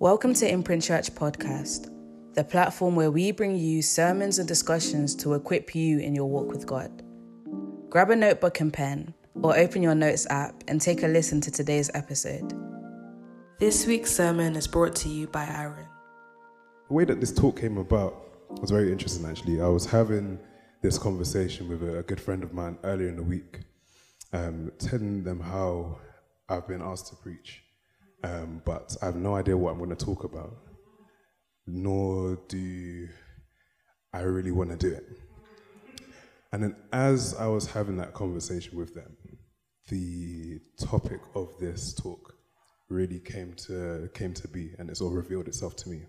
Welcome to Imprint Church Podcast, the platform where we bring you sermons and discussions to equip you in your walk with God. Grab a notebook and pen, or open your notes app and take a listen to today's episode. This week's sermon is brought to you by Aaron. The way that this talk came about was very interesting, actually. I was having this conversation with a, good friend of mine earlier in the week, um, telling them how I've been asked to preach, um, but I have no idea what I'm going to talk about, nor do I really want to do it. And then, as I was having that conversation with them, the topic of this talk really came to came to be, and it's all revealed itself to me.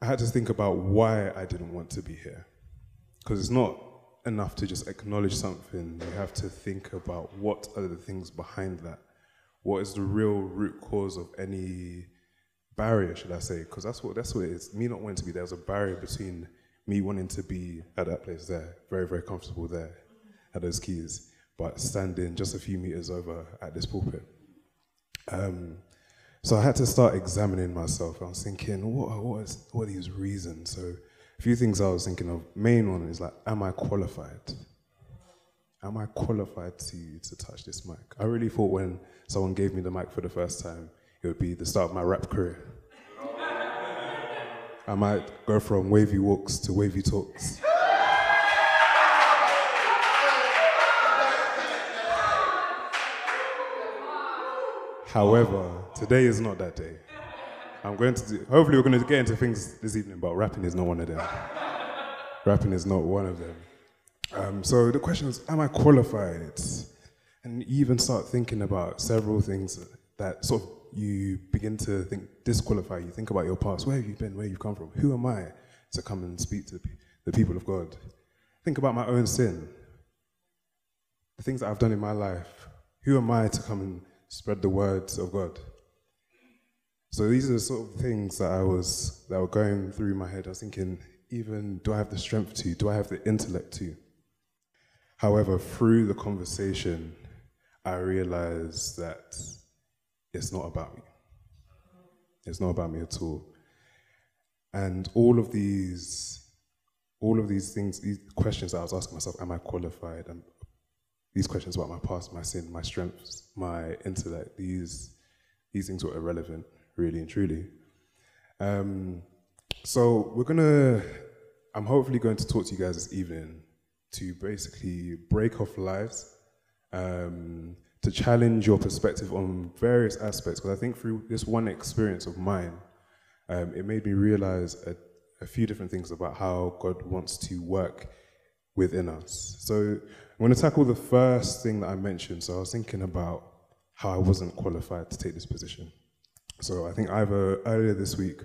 I had to think about why I didn't want to be here, because it's not enough to just acknowledge something. You have to think about what are the things behind that. What is the real root cause of any barrier, should I say? Because that's what that's what it is. Me not wanting to be there was a barrier between me wanting to be at that place there, very, very comfortable there at those keys, but standing just a few meters over at this pulpit. Um, so I had to start examining myself. I was thinking, what, what, is, what are these reasons? So a few things I was thinking of. Main one is like, am I qualified? Am I qualified to, to touch this mic? I really thought when someone gave me the mic for the first time, it would be the start of my rap career. I might go from wavy walks to wavy talks. However, today is not that day. I'm going to do, hopefully, we're going to get into things this evening, but rapping is not one of them. rapping is not one of them. Um, so the question is, am I qualified? And you even start thinking about several things that sort of you begin to think disqualify. You think about your past. Where have you been? Where you've come from? Who am I to come and speak to the people of God? Think about my own sin, the things that I've done in my life. Who am I to come and spread the words of God? So these are the sort of things that I was that were going through my head. I was thinking, even do I have the strength to? Do I have the intellect to? However, through the conversation, I realized that it's not about me. It's not about me at all. And all of these, all of these things, these questions that I was asking myself, am I qualified? And these questions about my past, my sin, my strengths, my intellect, these, these things were irrelevant, really and truly. Um, so we're gonna, I'm hopefully going to talk to you guys this evening to basically break off lives, um, to challenge your perspective on various aspects. Because I think through this one experience of mine, um, it made me realize a, a, few different things about how God wants to work within us. So I'm going to tackle the first thing that I mentioned. So I was thinking about how I wasn't qualified to take this position. So I think either earlier this week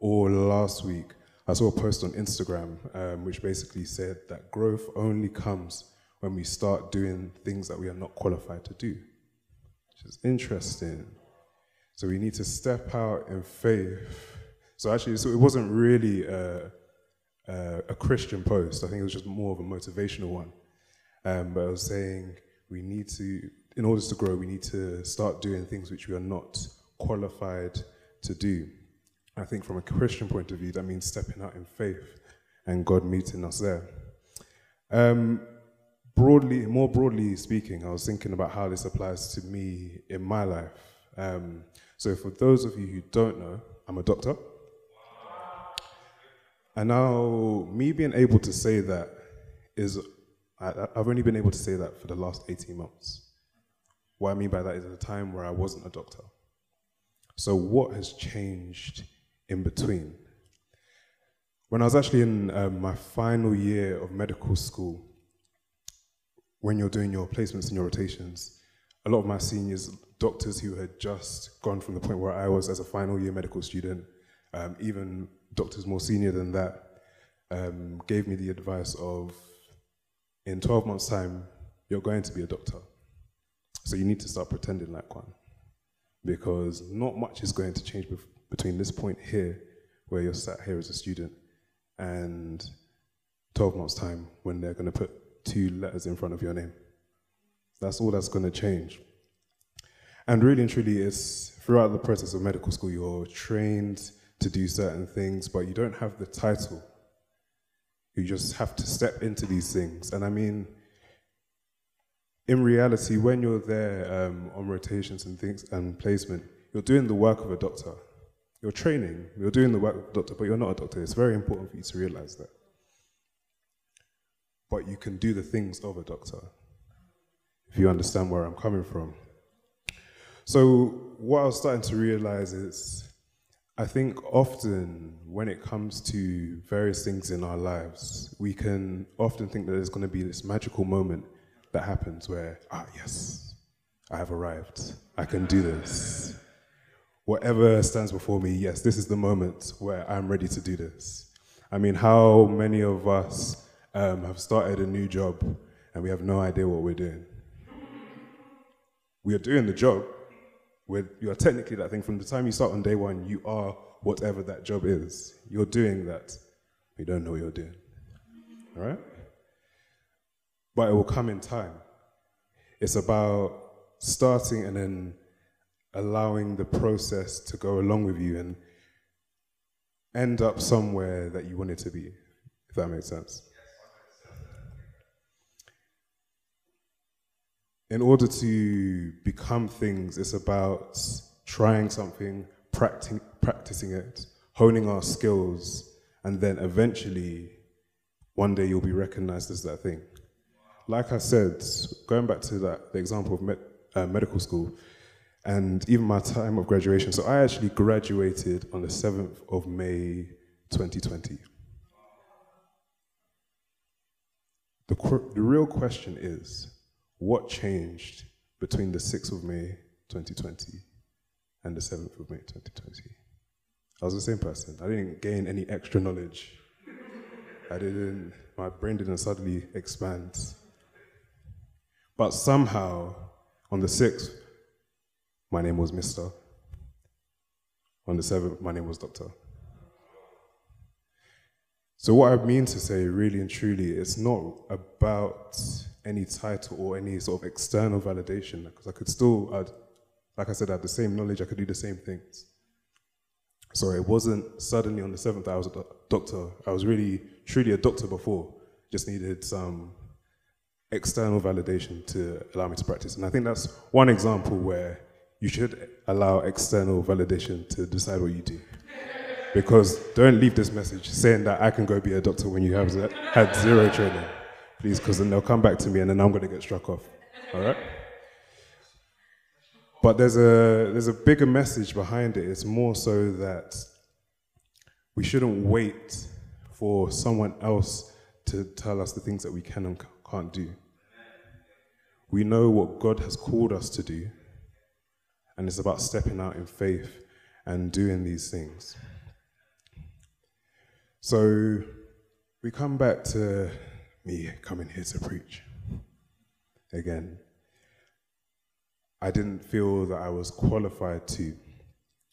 or last week, I saw a post on Instagram um, which basically said that growth only comes when we start doing things that we are not qualified to do, which is interesting. So we need to step out in faith. So actually, so it wasn't really a, a, a Christian post. I think it was just more of a motivational one. Um, but I was saying we need to, in order to grow, we need to start doing things which we are not qualified to do. I think from a Christian point of view, that means stepping out in faith and God meeting us there. Um, broadly, more broadly speaking, I was thinking about how this applies to me in my life. Um, so, for those of you who don't know, I'm a doctor. And now, me being able to say that is, I, have only been able to say that for the last 18 months. What I mean by that is at a time where I wasn't a doctor. So, what has changed in between? When I was actually in um, my final year of medical school, when you're doing your placements and your rotations, a lot of my seniors, doctors who had just gone from the point where I was as a final year medical student, um, even doctors more senior than that, um, gave me the advice of in 12 months' time, you're going to be a doctor. So you need to start pretending like one. Because not much is going to change between this point here, where you're sat here as a student, and 12 months' time when they're going to put two letters in front of your name. That's all that's going to change. And really and truly, it's throughout the process of medical school, you're trained to do certain things, but you don't have the title. You just have to step into these things. And I mean, in reality, when you're there um, on rotations and things and placement, you're doing the work of a doctor. You're training, you're doing the work of a doctor, but you're not a doctor. It's very important for you to realize that. But you can do the things of a doctor, if you understand where I'm coming from. So, what I was starting to realize is I think often when it comes to various things in our lives, we can often think that there's going to be this magical moment that happens where, ah, yes, I have arrived. I can do this. Whatever stands before me, yes, this is the moment where I'm ready to do this. I mean, how many of us um, have started a new job and we have no idea what we're doing? We are doing the job, where you are technically that thing from the time you start on day one, you are whatever that job is. You're doing that. You don't know what you're doing. All right? But it will come in time. It's about starting and then allowing the process to go along with you and end up somewhere that you want it to be, if that makes sense. in order to become things, it's about trying something, practicing, practicing it, honing our skills, and then eventually, one day you'll be recognized as that thing. Like I said, going back to that the example of med, uh, medical school, and even my time of graduation. So I actually graduated on the 7th of May 2020. The, the real question is what changed between the 6th of May 2020 and the 7th of May 2020? I was the same person. I didn't gain any extra knowledge. I didn't, my brain didn't suddenly expand. But somehow, on the 6th, my name was Mr. On the 7th, my name was Doctor. So, what I mean to say, really and truly, it's not about any title or any sort of external validation because I could still, I'd, like I said, I had the same knowledge, I could do the same things. So it wasn't suddenly on the seventh I was a doctor. I was really, truly a doctor before. Just needed some external validation to allow me to practice. And I think that's one example where you should allow external validation to decide what you do. Because don't leave this message saying that I can go be a doctor when you have had zero training please, because then they'll come back to me and then I'm going to get struck off. All right? But there's a, there's a bigger message behind it. It's more so that we shouldn't wait for someone else to tell us the things that we can and can't do. We know what God has called us to do, and it's about stepping out in faith and doing these things. So we come back to me coming here to preach. Again, I didn't feel that I was qualified to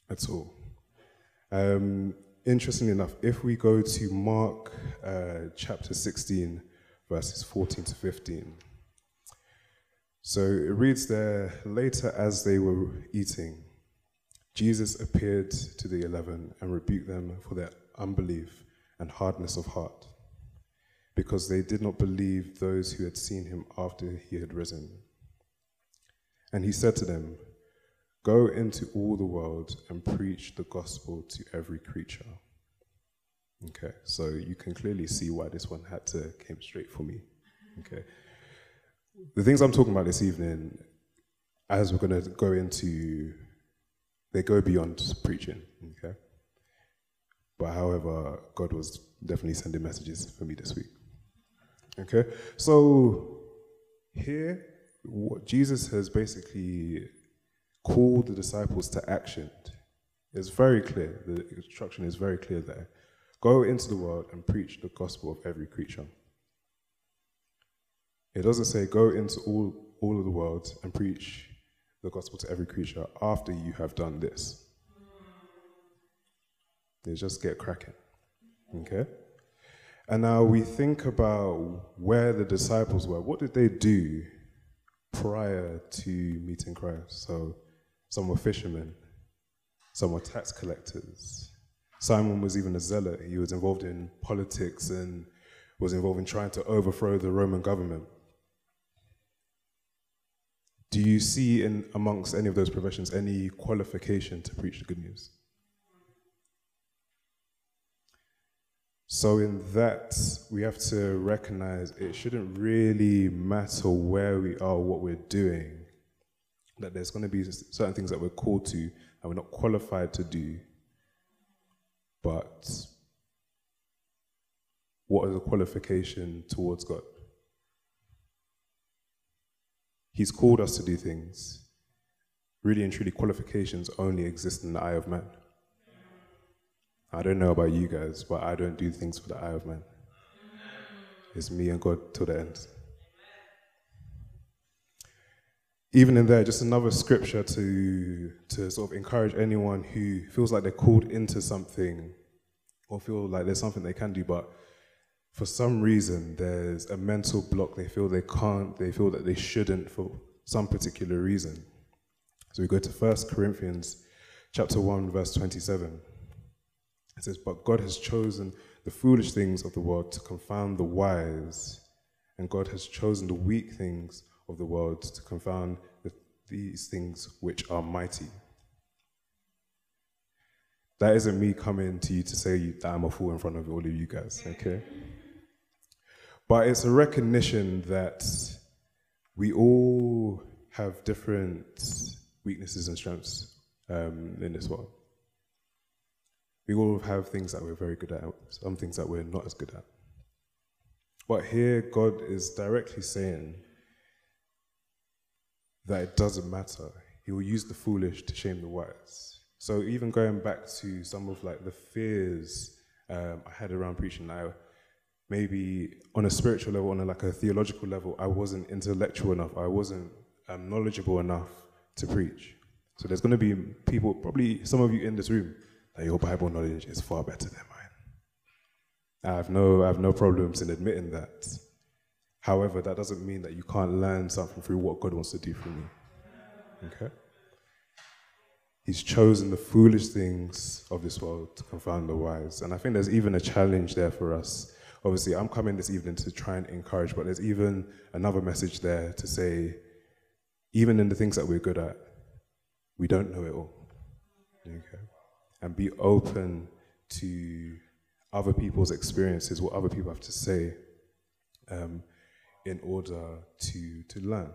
at all. Um, interestingly enough, if we go to Mark uh, chapter 16, verses 14 to 15, so it reads there later as they were eating, Jesus appeared to the eleven and rebuked them for their unbelief and hardness of heart because they did not believe those who had seen him after he had risen. And he said to them, Go into all the world and preach the gospel to every creature. Okay, so you can clearly see why this one had to came straight for me. Okay. The things I'm talking about this evening, as we're going to go into, they go beyond preaching. Okay. But however, God was definitely sending messages for me this week. Okay, so here, what Jesus has basically called the disciples to action. It's very clear. The instruction is very clear there. Go into the world and preach the gospel of every creature. It doesn't say go into all, all of the world and preach the gospel to every creature after you have done this. They just get cracking. Okay? And now we think about where the disciples were. What did they do prior to meeting Christ? So some were fishermen, some were tax collectors. Simon was even a zealot. He was involved in politics and was involved in trying to overthrow the Roman government. Do you see in amongst any of those professions any qualification to preach the good news? So, in that, we have to recognize it shouldn't really matter where we are, what we're doing, that there's going to be certain things that we're called to and we're not qualified to do. But what is a qualification towards God? He's called us to do things. Really and truly, qualifications only exist in the eye of man. I don't know about you guys, but I don't do things for the eye of man. It's me and God till the end. Even in there, just another scripture to, to sort of encourage anyone who feels like they're called into something or feel like there's something they can do, but for some reason there's a mental block. They feel they can't, they feel that they shouldn't for some particular reason. So we go to 1 Corinthians chapter 1, verse 27. It says, But God has chosen the foolish things of the world to confound the wise, and God has chosen the weak things of the world to confound the, these things which are mighty. That isn't me coming to you to say that I'm a fool in front of all of you guys, okay? But it's a recognition that we all have different weaknesses and strengths um, in this world. We all have things that we're very good at, some things that we're not as good at. But here, God is directly saying that it doesn't matter. He will use the foolish to shame the wise. So even going back to some of like the fears um, I had around preaching now, maybe on a spiritual level, on a, like a theological level, I wasn't intellectual enough. I wasn't um, knowledgeable enough to preach. So there's going to be people, probably some of you in this room, that your Bible knowledge is far better than mine. I have no, I have no problems in admitting that. However, that doesn't mean that you can't learn something through what God wants to do for me. Okay? He's chosen the foolish things of this world to confound the wise. And I think there's even a challenge there for us obviously I'm coming this evening to try and encourage, but there's even another message there to say, even in the things that we're good at, we don't know it all. Okay? And be open to other people's experiences, what other people have to say, um, in order to, to learn.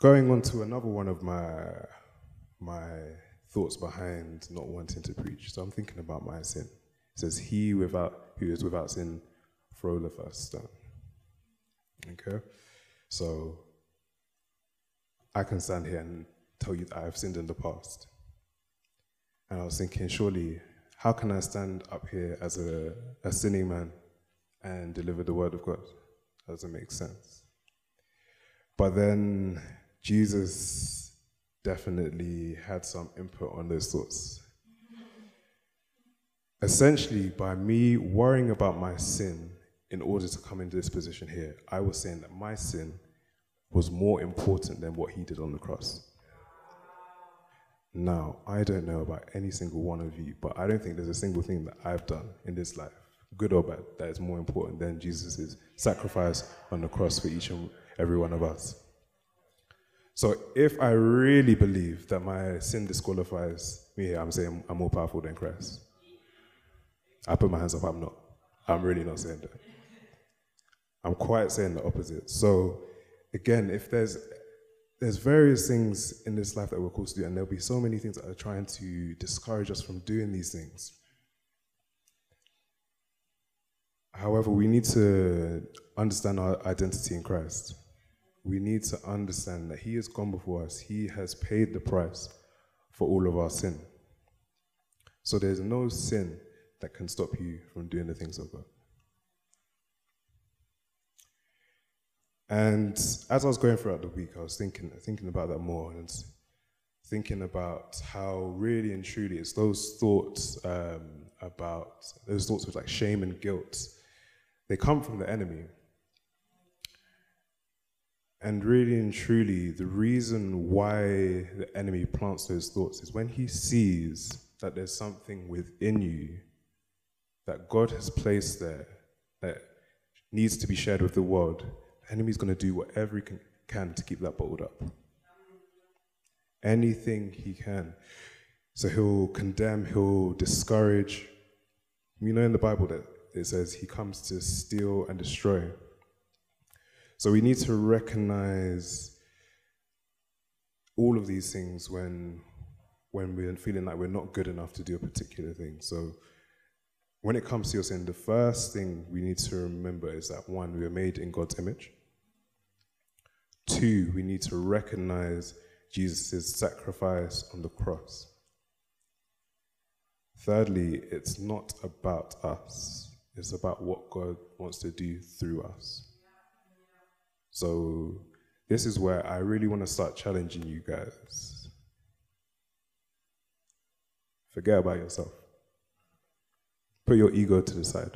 Going on to another one of my, my thoughts behind not wanting to preach. So I'm thinking about my sin. It says, He without who is without sin throweth a stone. Okay? So I can stand here and tell you that I have sinned in the past. And I was thinking, surely, how can I stand up here as a, a sinning man and deliver the word of God? That doesn't make sense. But then Jesus definitely had some input on those thoughts. Essentially, by me worrying about my sin in order to come into this position here, I was saying that my sin was more important than what he did on the cross. Now, I don't know about any single one of you, but I don't think there's a single thing that I've done in this life, good or bad, that is more important than Jesus' sacrifice on the cross for each and every one of us. So if I really believe that my sin disqualifies me, I'm saying I'm more powerful than Christ. I put my hands up, I'm not. I'm really not saying that. I'm quite saying the opposite. So again, if there's there's various things in this life that we're called to do, and there'll be so many things that are trying to discourage us from doing these things. However, we need to understand our identity in Christ we need to understand that He has gone before us. He has paid the price for all of our sin. So there's no sin that can stop you from doing the things of God. And as I was going throughout the week, I was thinking, thinking about that more and thinking about how really and truly it's those thoughts um, about those thoughts of like shame and guilt. They come from the enemy. And really and truly, the reason why the enemy plants those thoughts is when he sees that there's something within you that God has placed there that needs to be shared with the world, the enemy's going to do whatever he can, can to keep that bottled up. Anything he can. So he'll condemn, he'll discourage. You know in the Bible that it says he comes to steal and destroy. So we need to recognize all of these things when when we're feeling like we're not good enough to do a particular thing. So when it comes to your sin, the first thing we need to remember is that one, we are made in God's image. Two, we need to recognize Jesus' sacrifice on the cross. Thirdly, it's not about us, it's about what God wants to do through us. So, this is where I really want to start challenging you guys. Forget about yourself. Put your ego to the side.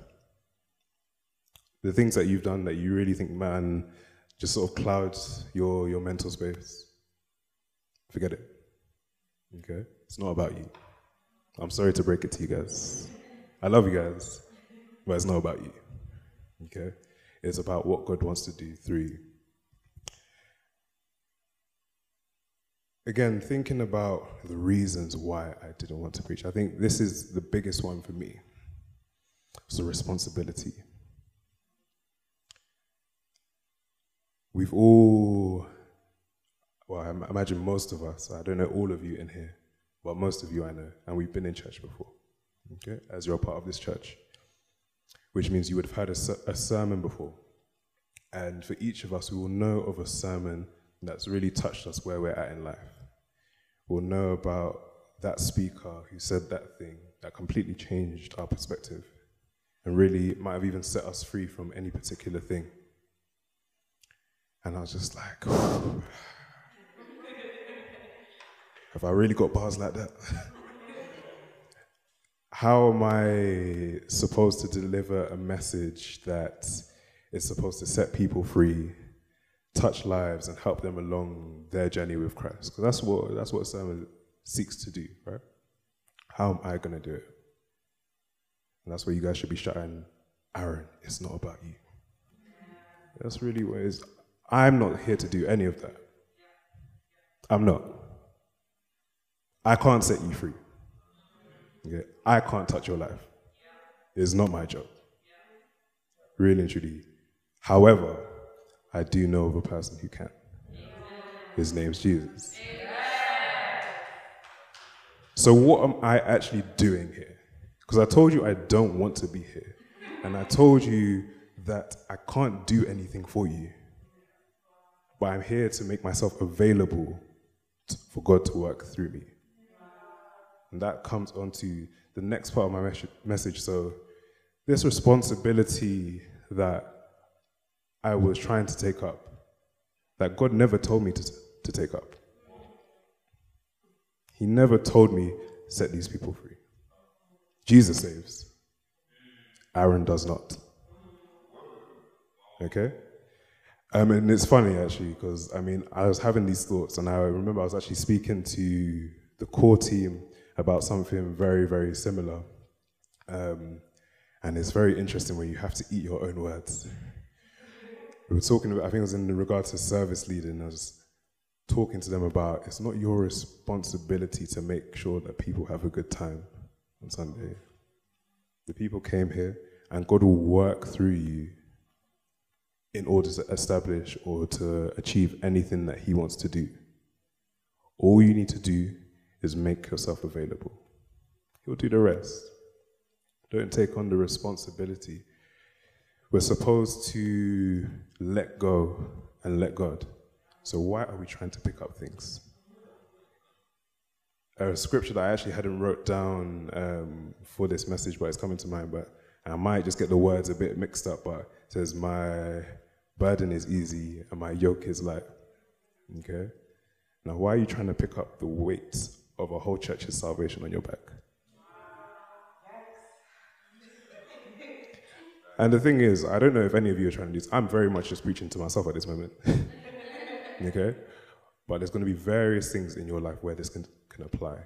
The things that you've done that you really think, man, just sort of clouds your, your mental space. Forget it. Okay? It's not about you. I'm sorry to break it to you guys. I love you guys, but it's not about you. Okay? It's about what God wants to do through you. Again, thinking about the reasons why I didn't want to preach, I think this is the biggest one for me. It's a responsibility. We've all, well, I imagine most of us, I don't know all of you in here, but most of you I know, and we've been in church before, okay, as you're a part of this church, which means you would have heard a, a sermon before. And for each of us, we will know of a sermon that's really touched us where we're at in life. We'll know about that speaker who said that thing that completely changed our perspective and really might have even set us free from any particular thing. And I was just like, have I really got bars like that? How am I supposed to deliver a message that is supposed to set people free, touch lives, and help them along their journey with Christ? Because that's what that's what sermon seeks to do, right? How am I going to do it? And that's where you guys should be shouting, Aaron, it's not about you. That's really what it is. I'm not here to do any of that. I'm not. I can't set you free. Okay? I can't touch your life. It's not my job. Really and truly. However, I do know of a person who can. His name's Jesus. So, what am I actually doing here? Because I told you I don't want to be here. And I told you that I can't do anything for you. But I'm here to make myself available to, for God to work through me. And that comes on to the next part of my mes- message. So, this responsibility that I was trying to take up, that God never told me to, to take up. He never told me, set these people free. Jesus saves. Aaron does not. Okay? Um, and it's funny actually, because I mean, I was having these thoughts, and I remember I was actually speaking to the core team about something very, very similar. Um, and it's very interesting when you have to eat your own words. We were talking about, I think it was in regard to service leading, I was talking to them about it's not your responsibility to make sure that people have a good time on Sunday. The people came here, and God will work through you in order to establish or to achieve anything that He wants to do. All you need to do is make yourself available. He'll do the rest. Don't take on the responsibility. We're supposed to let go and let God. So, why are we trying to pick up things? a scripture that I actually hadn't wrote down um, for this message, but it's coming to mind. But I might just get the words a bit mixed up. But it says, "My burden is easy and my yoke is light." Okay. Now, why are you trying to pick up the weight of a whole church's salvation on your back? And the thing is, I don't know if any of you are trying to do this. I'm very much just preaching to myself at this moment. Okay? But there's going to be various things in your life where this can, can apply.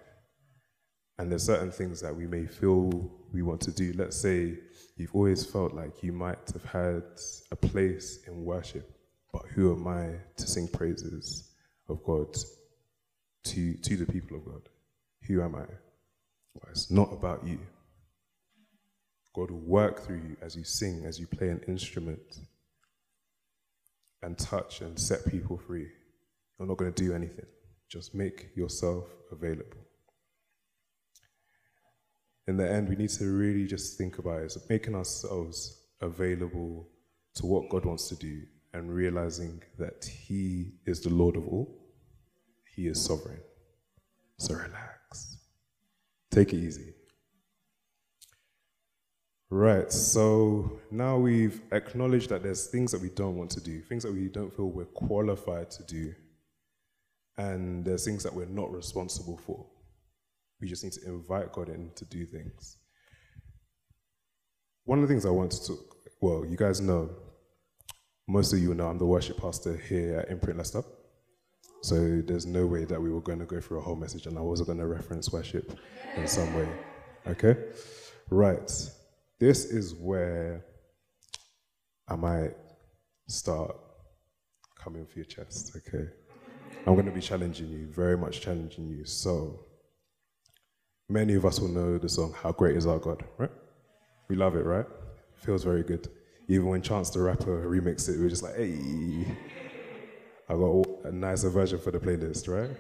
And there's certain things that we may feel we want to do. Let's say you've always felt like you might have had a place in worship, but who am I to sing praises of God to, to the people of God? Who am I? But it's not about you. God will work through you as you sing, as you play an instrument, and touch and set people free. You're not going to do anything. Just make yourself available. In the end, we need to really just think about it, making ourselves available to what God wants to do and realizing that He is the Lord of all. He is sovereign. So relax. Take it easy. Right, so now we've acknowledged that there's things that we don't want to do, things that we don't feel we're qualified to do, and there's things that we're not responsible for. We just need to invite God in to do things. One of the things I want to talk, well, you guys know, most of you know I'm the worship pastor here at Imprint Leicester. So there's no way that we were going to go through a whole message and I wasn't going to reference worship in some way. Okay? Right. This is where I might start coming for your chest, okay? I'm going to be challenging you, very much challenging you. So, many of us will know the song How Great Is Our God, right? We love it, right? Feels very good. Even when Chance the Rapper remixed it, we were just like, hey, I got a nicer version for the playlist, right?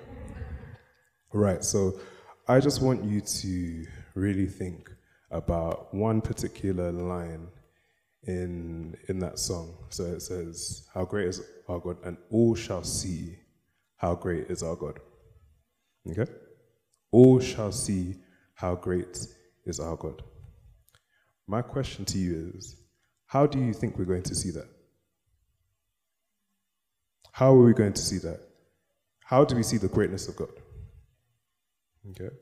Right, so I just want you to really think about one particular line in, in that song. So it says, How great is our God, and all shall see how great is our God. Okay? All shall see how great is our God. My question to you is how do you think we're going to see that? How are we going to see that? How do we see the greatness of God? Okay?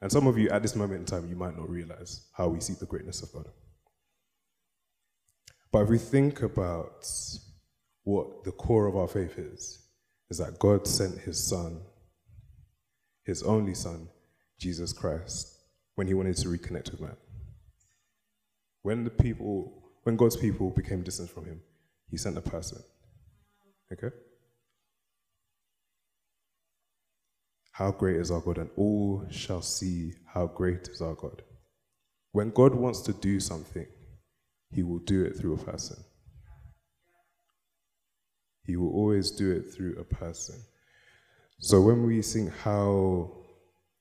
And some of you at this moment in time, you might not realize how we see the greatness of God. But if we think about what the core of our faith is, is that God sent his son, his only son, Jesus Christ, when he wanted to reconnect with man. When the people, when God's people became distant from him, he sent a person. Okay? How great is our God, and all shall see how great is our God. When God wants to do something, he will do it through a person. He will always do it through a person. So when we sing, How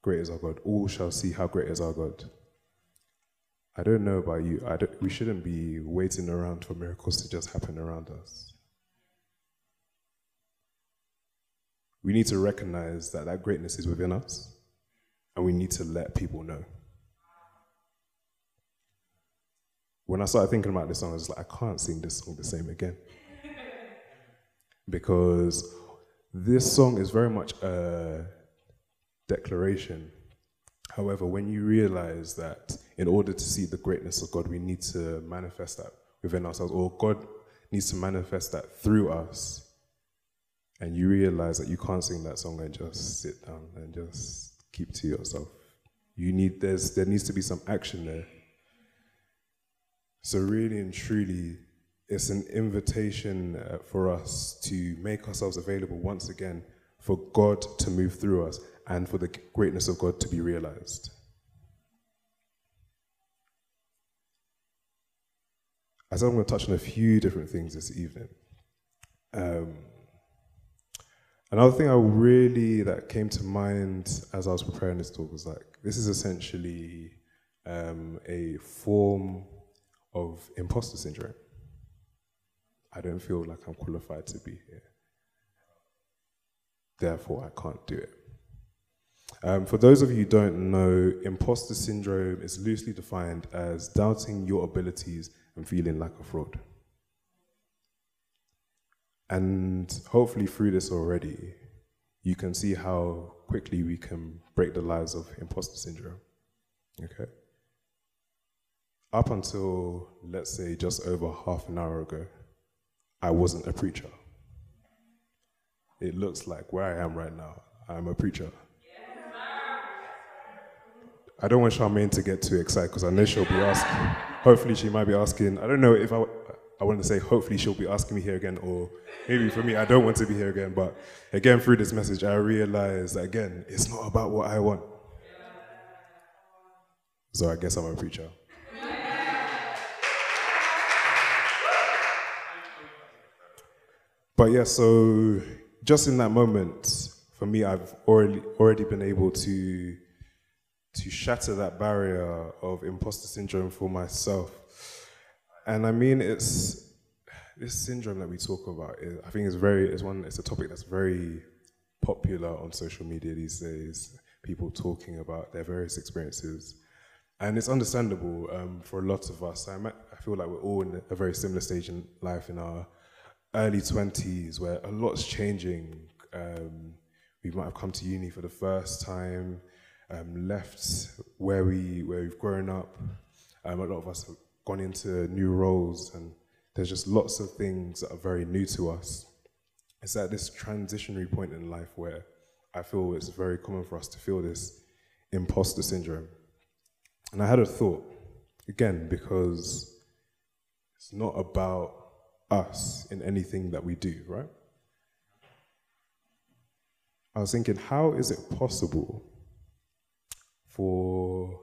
great is our God, all shall see how great is our God. I don't know about you, we shouldn't be waiting around for miracles to just happen around us. We need to recognize that that greatness is within us and we need to let people know. When I started thinking about this song, I was like, I can't sing this song the same again. because this song is very much a declaration. However, when you realize that in order to see the greatness of God, we need to manifest that within ourselves, or God needs to manifest that through us, and you realize that you can't sing that song and just sit down and just keep to yourself. You need there's there needs to be some action there. So really and truly, it's an invitation uh, for us to make ourselves available once again for God to move through us and for the greatness of God to be realized. As I'm going to touch on a few different things this evening. Um, Another thing I really that came to mind as I was preparing this talk was like this is essentially um, a form of imposter syndrome. I don't feel like I'm qualified to be here. Therefore, I can't do it. Um, for those of you who don't know, imposter syndrome is loosely defined as doubting your abilities and feeling like a fraud. And hopefully, through this already, you can see how quickly we can break the lives of imposter syndrome. Okay? Up until, let's say, just over half an hour ago, I wasn't a preacher. it looks like where I am right now, I'm a preacher. I don't want Charmaine to get too excited because I know she'll be asking. Hopefully, she might be asking. I don't know if I, I want to say, hopefully, she'll be asking me here again, or maybe for me, I don't want to be here again. But again, through this message, I realize that again, it's not about what I want. So I guess I'm a preacher. But yeah, so just in that moment, for me, I've already already been able to to shatter that barrier of imposter syndrome for myself. And I mean, it's this syndrome that we talk about. I think it's very, it's one, it's a topic that's very popular on social media these days. People talking about their various experiences, and it's understandable um, for a lot of us. I, I feel like we're all in a very similar stage in life in our early twenties, where a lot's changing. Um, we might have come to uni for the first time um, left where we where we've grown up. Um, a lot of us gone into new roles, and there's just lots of things that are very new to us. It's at this transitionary point in life where I feel it's very common for us to feel this imposter syndrome. And I had a thought, again, because it's not about us in anything that we do, right? I was thinking, how is it possible for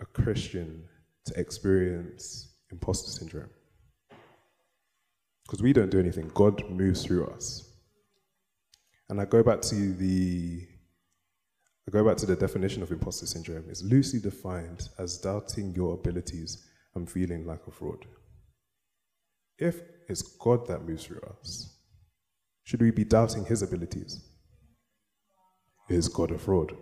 a Christian to experience imposter syndrome. Because we don't do anything, God moves through us. And I go back to the I go back to the definition of imposter syndrome. It's loosely defined as doubting your abilities and feeling like a fraud. If it's God that moves through us, should we be doubting his abilities? Is God a fraud?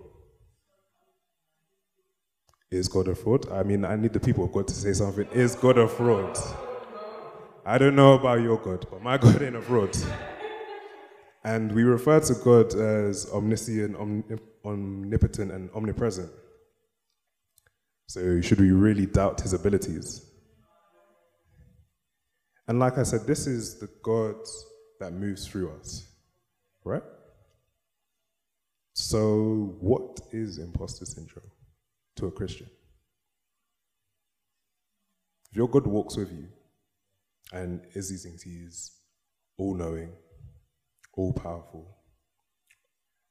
Is God a fraud? I mean, I need the people of God to say something. Is God a fraud? I don't know about your God, but my God ain't a fraud. And we refer to God as omniscient, omnipotent, and omnipresent. So, should we really doubt his abilities? And like I said, this is the God that moves through us, right? So, what is imposter syndrome? To a Christian. If your God walks with you and is these things, He is all knowing, all powerful,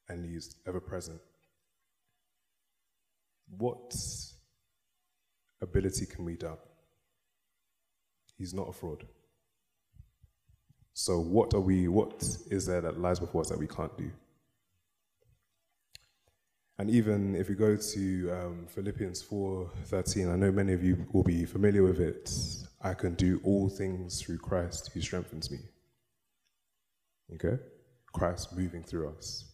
and He is ever present, what ability can we doubt? He's not a fraud. So, what are we, what is there that lies before us that we can't do? And even if we go to um, Philippians 4:13, I know many of you will be familiar with it. I can do all things through Christ who strengthens me. Okay? Christ moving through us.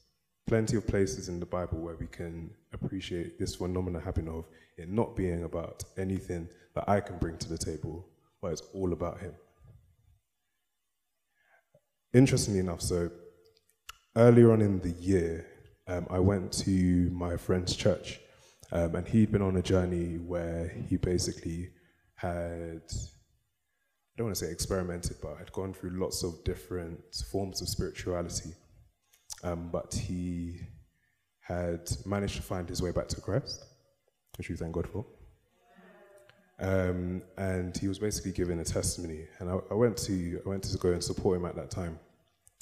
Plenty of places in the Bible where we can appreciate this phenomenon happening of it not being about anything that I can bring to the table, but it's all about Him. Interestingly enough, so earlier on in the year, um, I went to my friend's church, um, and he'd been on a journey where he basically had, I don't want to say experimented, but had gone through lots of different forms of spirituality. Um, but he had managed to find his way back to Christ, which we thank God for. Um, and he was basically giving a testimony, and I, I, went to I went to go and support him at that time.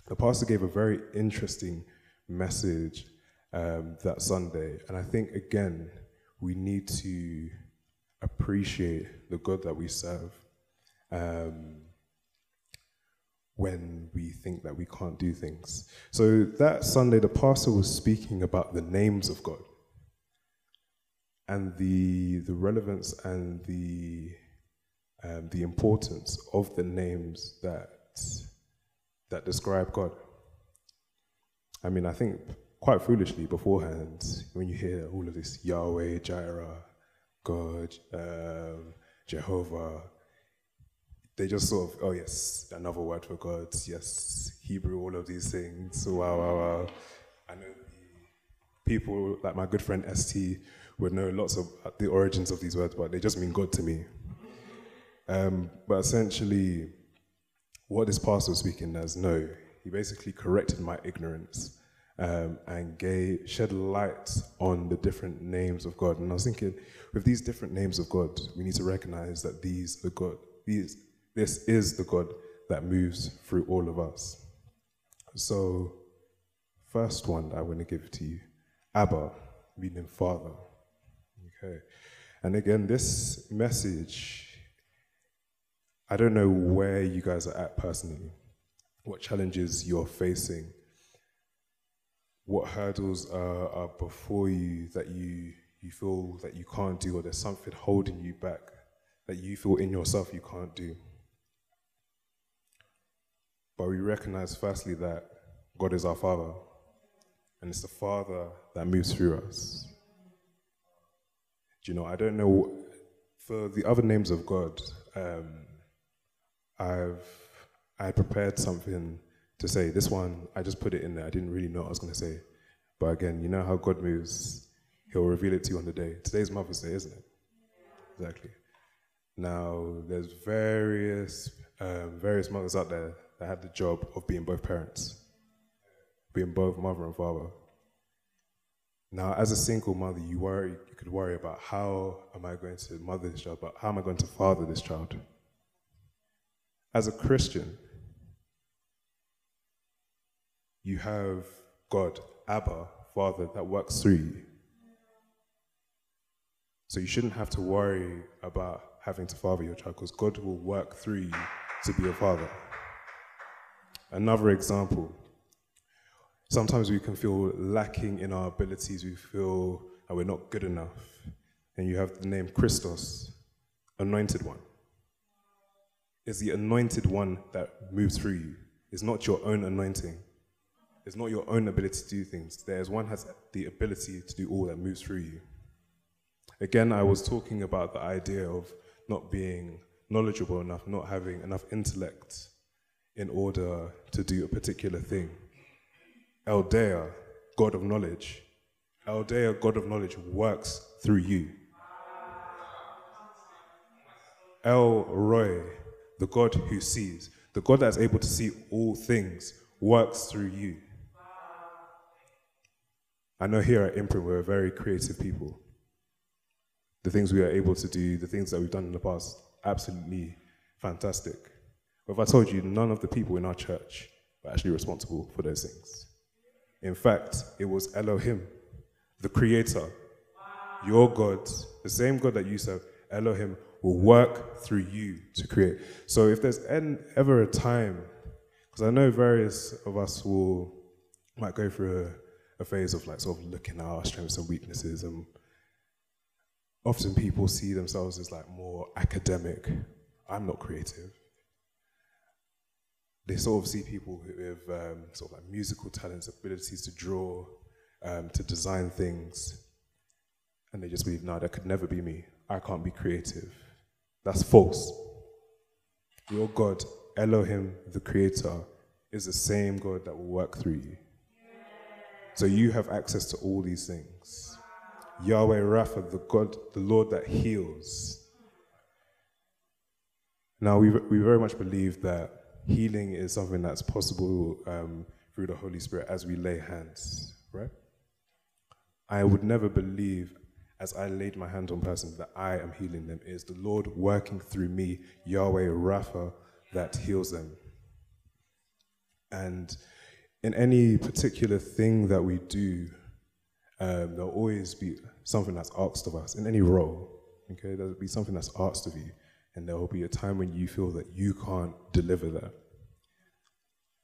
The pastor gave a very interesting message um, that Sunday. And I think, again, we need to appreciate the God that we serve um, when we think that we can't do things. So that Sunday, the pastor was speaking about the names of God and the, the relevance and the, um, the importance of the names that, that describe God. I mean, I think quite foolishly beforehand, when you hear all of this Yahweh, Jireh, God, um, Jehovah, they just sort of, oh yes, another word for God, yes, Hebrew, all of these things. Wow, wow, wow. I know people like my good friend ST would know lots of the origins of these words, but they just mean God to me. Um, but essentially, what this pastor was speaking as, no, He basically corrected my ignorance um, and gave, shed light on the different names of God. And I was thinking, with these different names of God, we need to recognize that these are God, these, this is the God that moves through all of us. So, first one that I want to give to you, Abba, meaning Father. Okay, and again, this message, I don't know where you guys are at personally, what challenges you're facing what hurdles are, are before you that you, you feel that you can't do, or there's something holding you back that you feel in yourself you can't do. But we recognize, firstly, that God is our Father, and it's the Father that moves through us. Do you know, I don't know, for the other names of God, um, I've I prepared something to say. This one, I just put it in there. I didn't really know what I was going to say. But again, you know how God moves. He'll reveal it to you on the day. Today's Mother's Day, isn't it? Exactly. Now, there's various um, various mothers out there that have the job of being both parents, being both mother and father. Now, as a single mother, you worry, you could worry about how am I going to mother this child, but how am I going to father this child? As a Christian, you have God, Abba, Father, that works through you. So you shouldn't have to worry about having to father your child because God will work through you to be a father. Another example sometimes we can feel lacking in our abilities, we feel that we're not good enough. And you have the name Christos, anointed one. It's the anointed one that moves through you. It's not your own anointing. It's not your own ability to do things. There's one has the ability to do all that moves through you. Again, I was talking about the idea of not being knowledgeable enough, not having enough intellect in order to do a particular thing. Eldea, God of knowledge. Eldea, God of knowledge, works through you. El Roi, the God who sees, the God that is able to see all things, works through you. I know here at Imprint we're very creative people. The things we are able to do, the things that we've done in the past, absolutely fantastic. But if I told you, none of the people in our church were actually responsible for those things. In fact, it was Elohim, the creator, your God, the same God that you serve, Elohim, will work through you to create. So if there's ever a time, because I know various of us will might go through a a phase of like sort of looking at our strengths and weaknesses and often people see themselves as like more academic. I'm not creative. They sort of see people with um, sort of like musical talents abilities to draw um, to design things and they just believe no that could never be me. I can't be creative. That's false. Your god elohim the creator is the same god that will work through you so you have access to all these things. Yahweh Rapha, the God, the Lord that heals. Now, we, we very much believe that healing is something that's possible um, through the Holy Spirit as we lay hands, right? I would never believe, as I laid my hand on persons, that I am healing them. It is the Lord working through me, Yahweh Rapha, that heals them. And in any particular thing that we do, um, there'll always be something that's asked of us in any role. Okay, there'll be something that's asked of you, and there will be a time when you feel that you can't deliver that.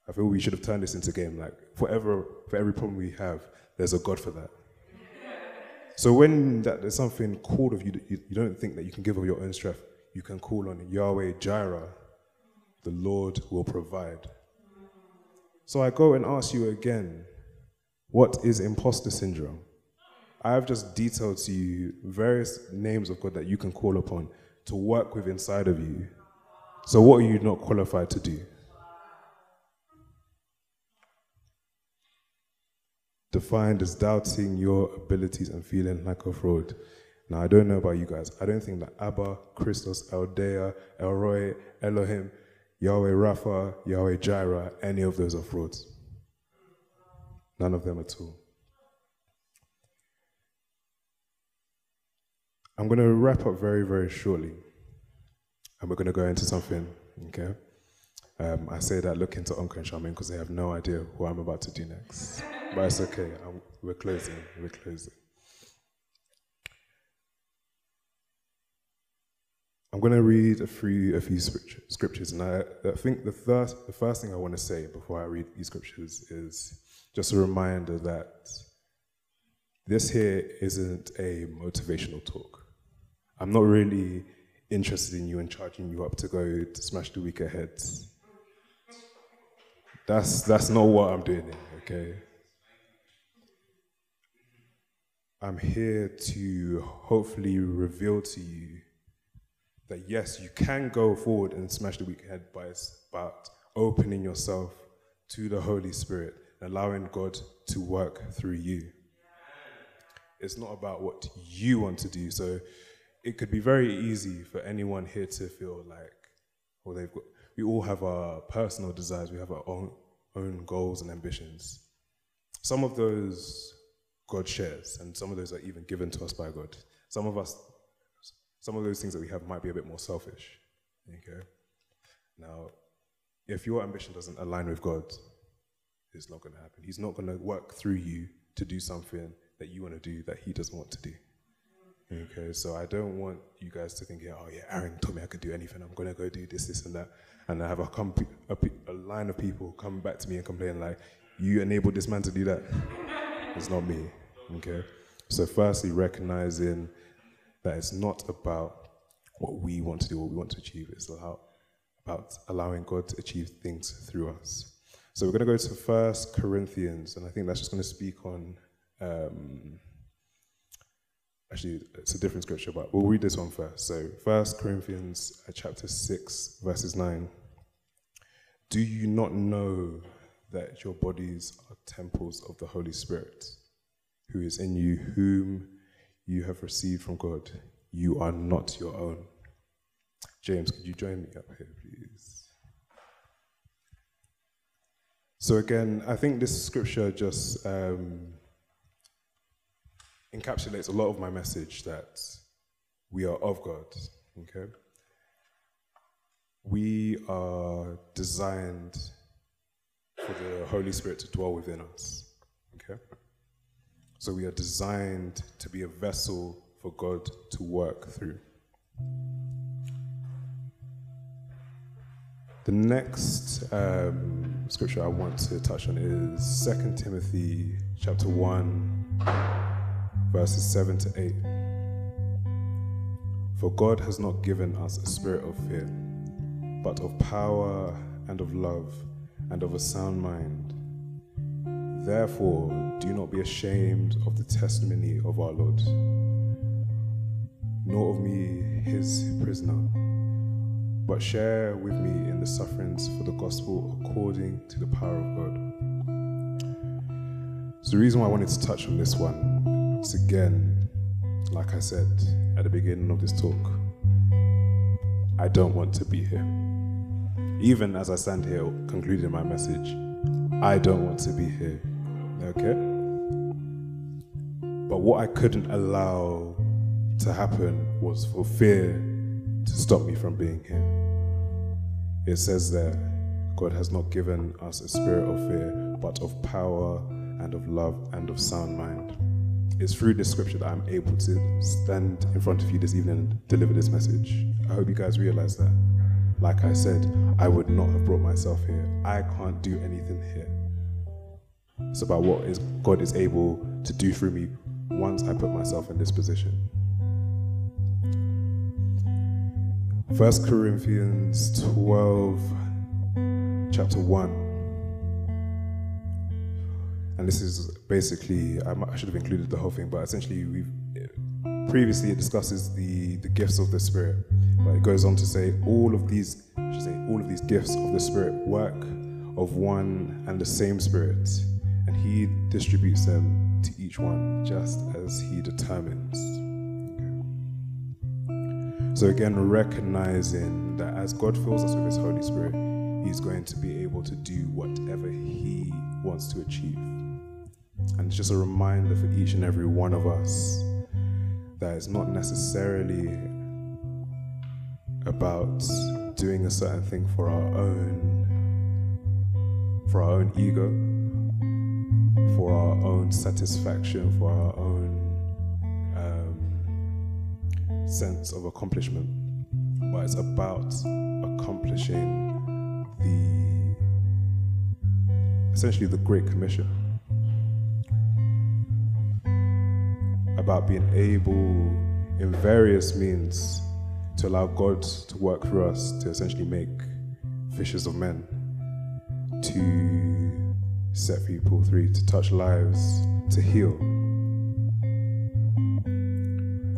I feel we should have turned this into a game. Like forever, for every problem we have, there's a God for that. so when that, there's something called of you, you, you don't think that you can give of your own strength, you can call on Yahweh Jireh. The Lord will provide. So I go and ask you again what is imposter syndrome? I've just detailed to you various names of God that you can call upon to work with inside of you. So, what are you not qualified to do? Defined as doubting your abilities and feeling like a fraud. Now, I don't know about you guys. I don't think that Abba, Christos, Eldea, El Roi, Elohim Yahweh Rapha, Yahweh Jireh, any of those are frauds. None of them at all. I'm going to wrap up very, very shortly. And we're going to go into something, okay? Um, I say that looking to Uncle and Charmaine because they have no idea what I'm about to do next. but it's okay. I'm, we're closing. We're closing. I'm going to read a few, a few scriptures, and I, I think the first, the first thing I want to say before I read these scriptures is just a reminder that this here isn't a motivational talk. I'm not really interested in you and charging you up to go to smash the weaker heads. That's that's not what I'm doing here, okay? I'm here to hopefully reveal to you that yes, you can go forward and smash the week ahead by but opening yourself to the Holy Spirit, allowing God to work through you. It's not about what you want to do. So it could be very easy for anyone here to feel like, well, they've got, we all have our personal desires, we have our own, own goals and ambitions. Some of those God shares, and some of those are even given to us by God. Some of us, some of those things that we have might be a bit more selfish. Okay? Now, if your ambition doesn't align with God, it's not going to happen. He's not going to work through you to do something that you want to do that He doesn't want to do. Okay, so I don't want you guys to think, oh yeah, Aaron told me I could do anything. I'm gonna go do this, this, and that, and I have a, comp- line of people come back to me and complain like, you enabled this man to do that. it's not me. Okay, so firstly, recognizing it's not about what we want to do, what we want to achieve. It's about about allowing God to achieve things through us. So we're going to go to First Corinthians, and I think that's just going to speak on. Um, actually it's a different scripture, but we'll read this one first. So First Corinthians uh, chapter six, verses nine. Do you not know that your bodies are temples of the Holy Spirit, who is in you, whom you have received from God? You are not your own. James, could you join me up here, please? So again, I think this scripture just um, encapsulates a lot of my message that we are of God. Okay? We are designed for the Holy Spirit to dwell within us. Okay? So we are designed to be a vessel for God to work through. The next um, scripture I want to touch on is 2 Timothy chapter 1 verses 7 to 8. For God has not given us a spirit of fear, but of power and of love and of a sound mind. Therefore, do not be ashamed of the testimony of our Lord, nor of me, his prisoner, but share with me in the sufferings for the gospel according to the power of God. So, the reason why I wanted to touch on this one once again, like I said at the beginning of this talk, I don't want to be here. Even as I stand here concluding my message, I don't want to be here. Okay? But what I couldn't allow to happen was for fear to stop me from being here. It says there, God has not given us a spirit of fear, but of power and of love and of sound mind. It's through this scripture that I'm able to stand in front of you this evening and deliver this message. I hope you guys realize that. Like I said, I would not have brought myself here. I can't do anything here. It's about what is God is able to do through me once I put myself in this position. First Corinthians 12, chapter 1 and this is basically um, I should have included the whole thing, but essentially we've previously it discusses the the gifts of the Spirit, but it goes on to say all of these I should say all of these gifts of the Spirit work of one and the same Spirit, and He distributes them to each one just as He determines. So again, recognizing that as God fills us with His Holy Spirit, he's going to be able to do whatever he wants to achieve. And it's just a reminder for each and every one of us that it's not necessarily about doing a certain thing for our own for our own ego for our own satisfaction for our own um, sense of accomplishment but it's about accomplishing the essentially the great commission. About being able in various means to allow God to work through us to essentially make fishers of men, to set people free, to touch lives, to heal.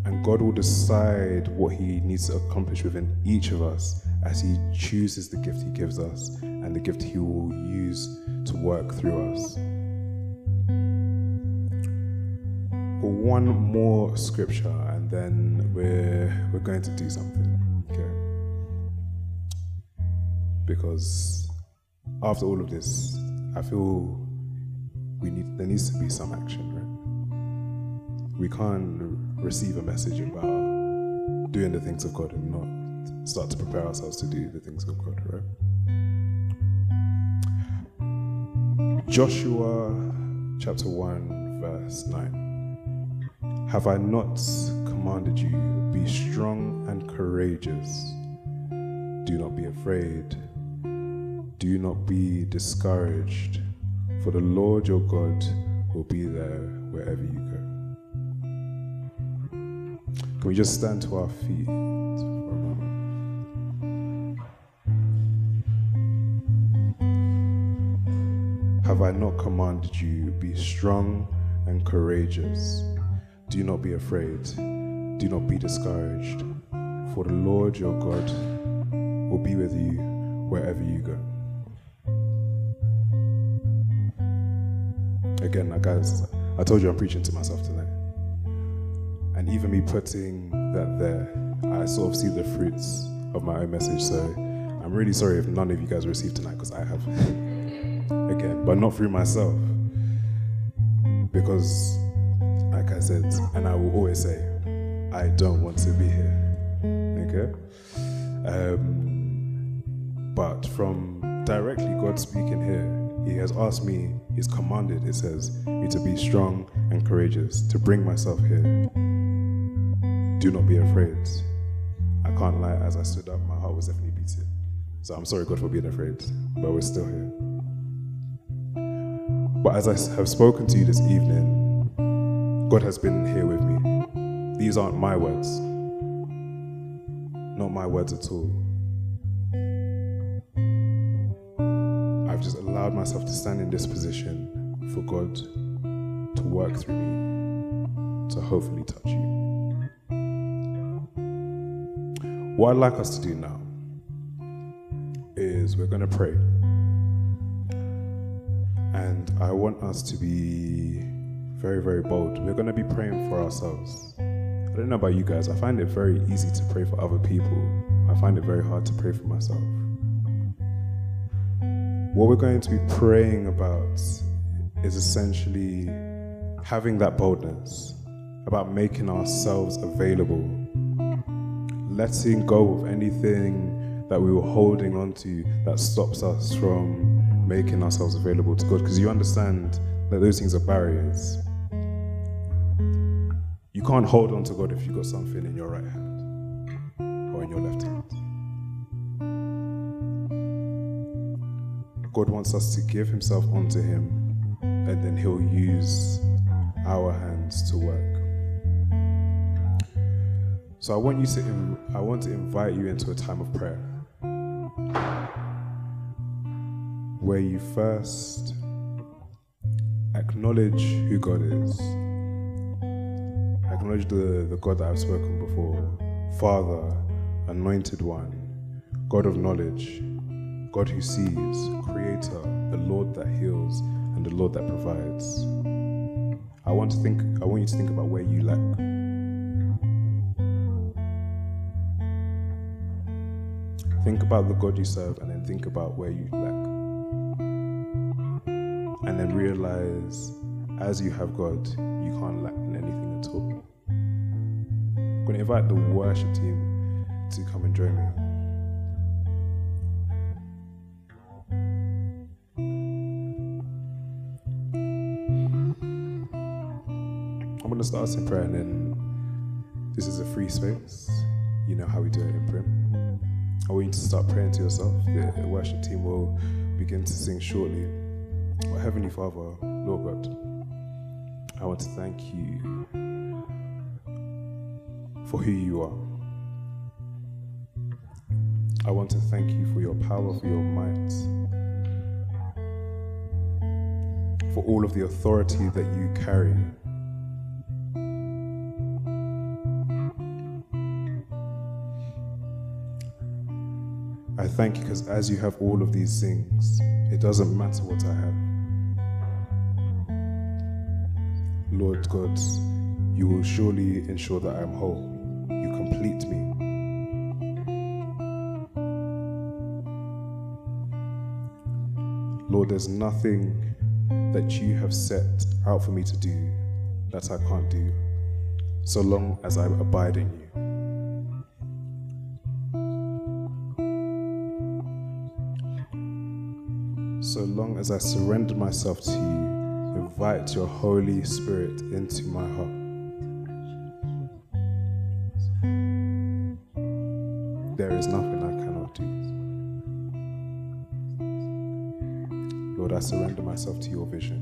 And God will decide what He needs to accomplish within each of us as He chooses the gift He gives us and the gift He will use to work through us. one more scripture and then we're we're going to do something. Okay. Because after all of this, I feel we need there needs to be some action, right? We can't receive a message about doing the things of God and not start to prepare ourselves to do the things of God, right? Joshua chapter 1, verse 9. Have I not commanded you, be strong and courageous? Do not be afraid. Do not be discouraged, for the Lord your God will be there wherever you go. Can we just stand to our feet for a moment? Have I not commanded you, be strong and courageous? Do not be afraid. Do not be discouraged. For the Lord your God will be with you wherever you go. Again, guys, I told you I'm preaching to myself tonight. And even me putting that there, I sort of see the fruits of my own message. So I'm really sorry if none of you guys received tonight because I have. Again, but not through myself. Because like I said, and I will always say, I don't want to be here. Okay? Um, but from directly God speaking here, He has asked me, He's commanded, it says, me to be strong and courageous, to bring myself here. Do not be afraid. I can't lie, as I stood up, my heart was definitely beating. So I'm sorry, God, for being afraid, but we're still here. But as I have spoken to you this evening, God has been here with me. These aren't my words, not my words at all. I've just allowed myself to stand in this position for God to work through me to hopefully touch you. What I'd like us to do now is we're going to pray. And I want us to be very, very bold. We're going to be praying for ourselves. I don't know about you guys, I find it very easy to pray for other people. I find it very hard to pray for myself. What we're going to be praying about is essentially having that boldness, about making ourselves available, letting go of anything that we were holding on to that stops us from making ourselves available to God. Because you understand that those things are barriers. You can't hold on to God if you've got something in your right hand God wants us to give Himself unto Him, and then He'll use our hands to work. So I want you to I want to invite you into a time of prayer. Where you first acknowledge who God is. Acknowledge the, the God that I've spoken before. Father, Anointed One, God of knowledge, God who sees, Creator, the Lord that heals, and the Lord that provides. I want to think I want you to think about where you lack. Think about the God you serve and then think about where you lack. And then realize as you have God, you can't lack in anything at all. I'm going to invite the worship team to come and join me. I'm to start us in prayer and then this is a free space. You know how we do it Imprint. I want you to start praying to yourself. The worship team will begin to sing shortly. Heavenly Father, Lord God, I want to thank you for who you are. I want to thank you for your power, for your might, for all of the authority that you carry. Thank you because as you have all of these things, it doesn't matter what I have. Lord God, you will surely ensure that I am whole. You complete me. Lord, there's nothing that you have set out for me to do that I can't do, so long as I abide in you. As I surrender myself to you invite your Holy Spirit into my heart. There is nothing I cannot do. Lord, I surrender myself to your vision,